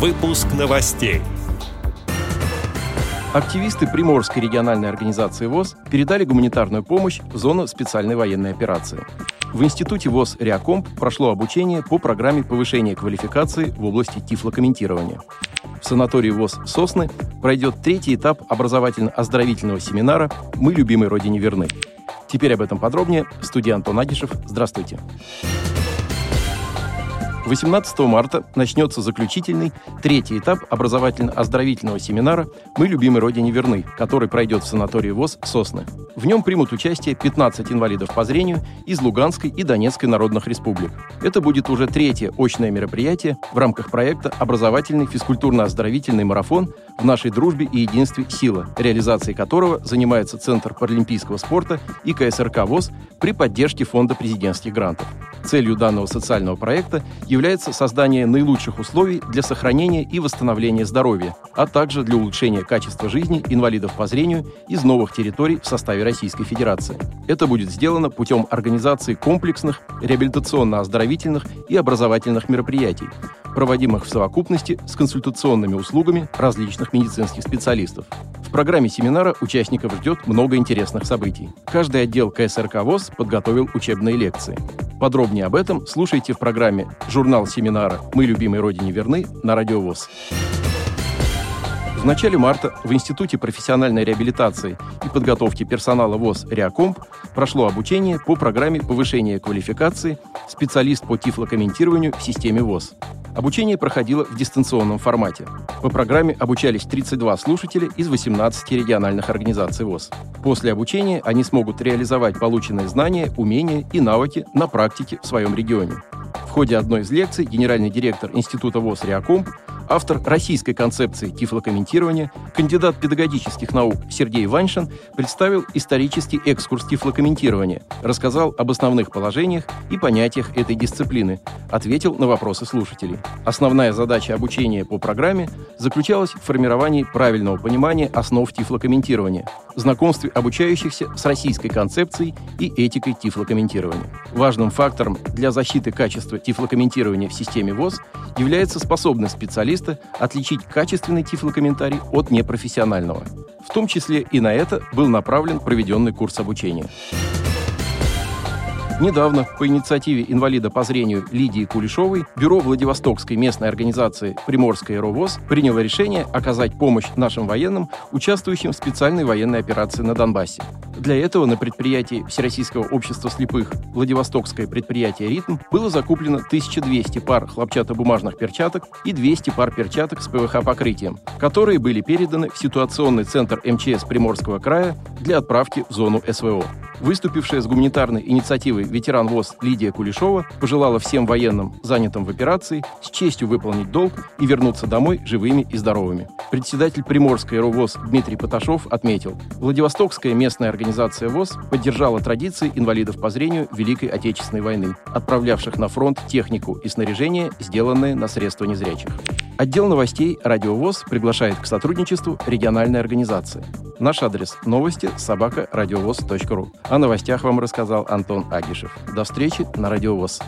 Выпуск новостей. Активисты Приморской региональной организации ВОЗ передали гуманитарную помощь в зону специальной военной операции. В Институте ВОЗ «Реакомп» прошло обучение по программе повышения квалификации в области тифлокомментирования. В санатории ВОЗ «Сосны» пройдет третий этап образовательно-оздоровительного семинара «Мы любимой Родине верны». Теперь об этом подробнее. Студия Антон Агишев. Здравствуйте. Здравствуйте. 18 марта начнется заключительный третий этап образовательно-оздоровительного семинара «Мы любимой Родине верны», который пройдет в санатории ВОЗ «Сосны». В нем примут участие 15 инвалидов по зрению из Луганской и Донецкой народных республик. Это будет уже третье очное мероприятие в рамках проекта «Образовательный физкультурно-оздоровительный марафон в нашей дружбе и единстве сила», реализацией которого занимается Центр паралимпийского спорта и КСРК ВОЗ при поддержке Фонда президентских грантов. Целью данного социального проекта является создание наилучших условий для сохранения и восстановления здоровья, а также для улучшения качества жизни инвалидов по зрению из новых территорий в составе Российской Федерации. Это будет сделано путем организации комплексных реабилитационно-оздоровительных и образовательных мероприятий, проводимых в совокупности с консультационными услугами различных медицинских специалистов. В программе семинара участников ждет много интересных событий. Каждый отдел КСРК ВОЗ подготовил учебные лекции. Подробнее об этом слушайте в программе «Журнал семинара «Мы любимой Родине верны» на Радио ВОЗ. В начале марта в Институте профессиональной реабилитации и подготовки персонала ВОЗ «Реакомп» прошло обучение по программе повышения квалификации специалист по тифлокомментированию в системе ВОЗ. Обучение проходило в дистанционном формате. По программе обучались 32 слушателя из 18 региональных организаций ВОЗ. После обучения они смогут реализовать полученные знания, умения и навыки на практике в своем регионе. В ходе одной из лекций генеральный директор Института ВОЗ «Реакомп» автор российской концепции тифлокомментирования, кандидат педагогических наук Сергей Ваншин представил исторический экскурс тифлокомментирования, рассказал об основных положениях и понятиях этой дисциплины, ответил на вопросы слушателей. Основная задача обучения по программе заключалась в формировании правильного понимания основ тифлокомментирования, знакомстве обучающихся с российской концепцией и этикой тифлокомментирования. Важным фактором для защиты качества тифлокомментирования в системе ВОЗ является способность специалиста отличить качественный тифлокомментарий от непрофессионального. В том числе и на это был направлен проведенный курс обучения. Недавно по инициативе инвалида по зрению Лидии Кулешовой Бюро Владивостокской местной организации «Приморская РОВОЗ» приняло решение оказать помощь нашим военным, участвующим в специальной военной операции на Донбассе. Для этого на предприятии Всероссийского общества слепых Владивостокское предприятие «Ритм» было закуплено 1200 пар хлопчатобумажных перчаток и 200 пар перчаток с ПВХ-покрытием, которые были переданы в ситуационный центр МЧС Приморского края для отправки в зону СВО. Выступившая с гуманитарной инициативой ветеран ВОЗ Лидия Кулешова пожелала всем военным, занятым в операции, с честью выполнить долг и вернуться домой живыми и здоровыми. Председатель Приморской РОВОЗ Дмитрий Поташов отметил, Владивостокская местная организация ВОЗ поддержала традиции инвалидов по зрению Великой Отечественной войны, отправлявших на фронт технику и снаряжение, сделанные на средства незрячих. Отдел новостей «Радио ВОЗ» приглашает к сотрудничеству региональной организации. Наш адрес – новости собака радиовоз.ру. О новостях вам рассказал Антон Агишев. До встречи на Радио ВОЗ.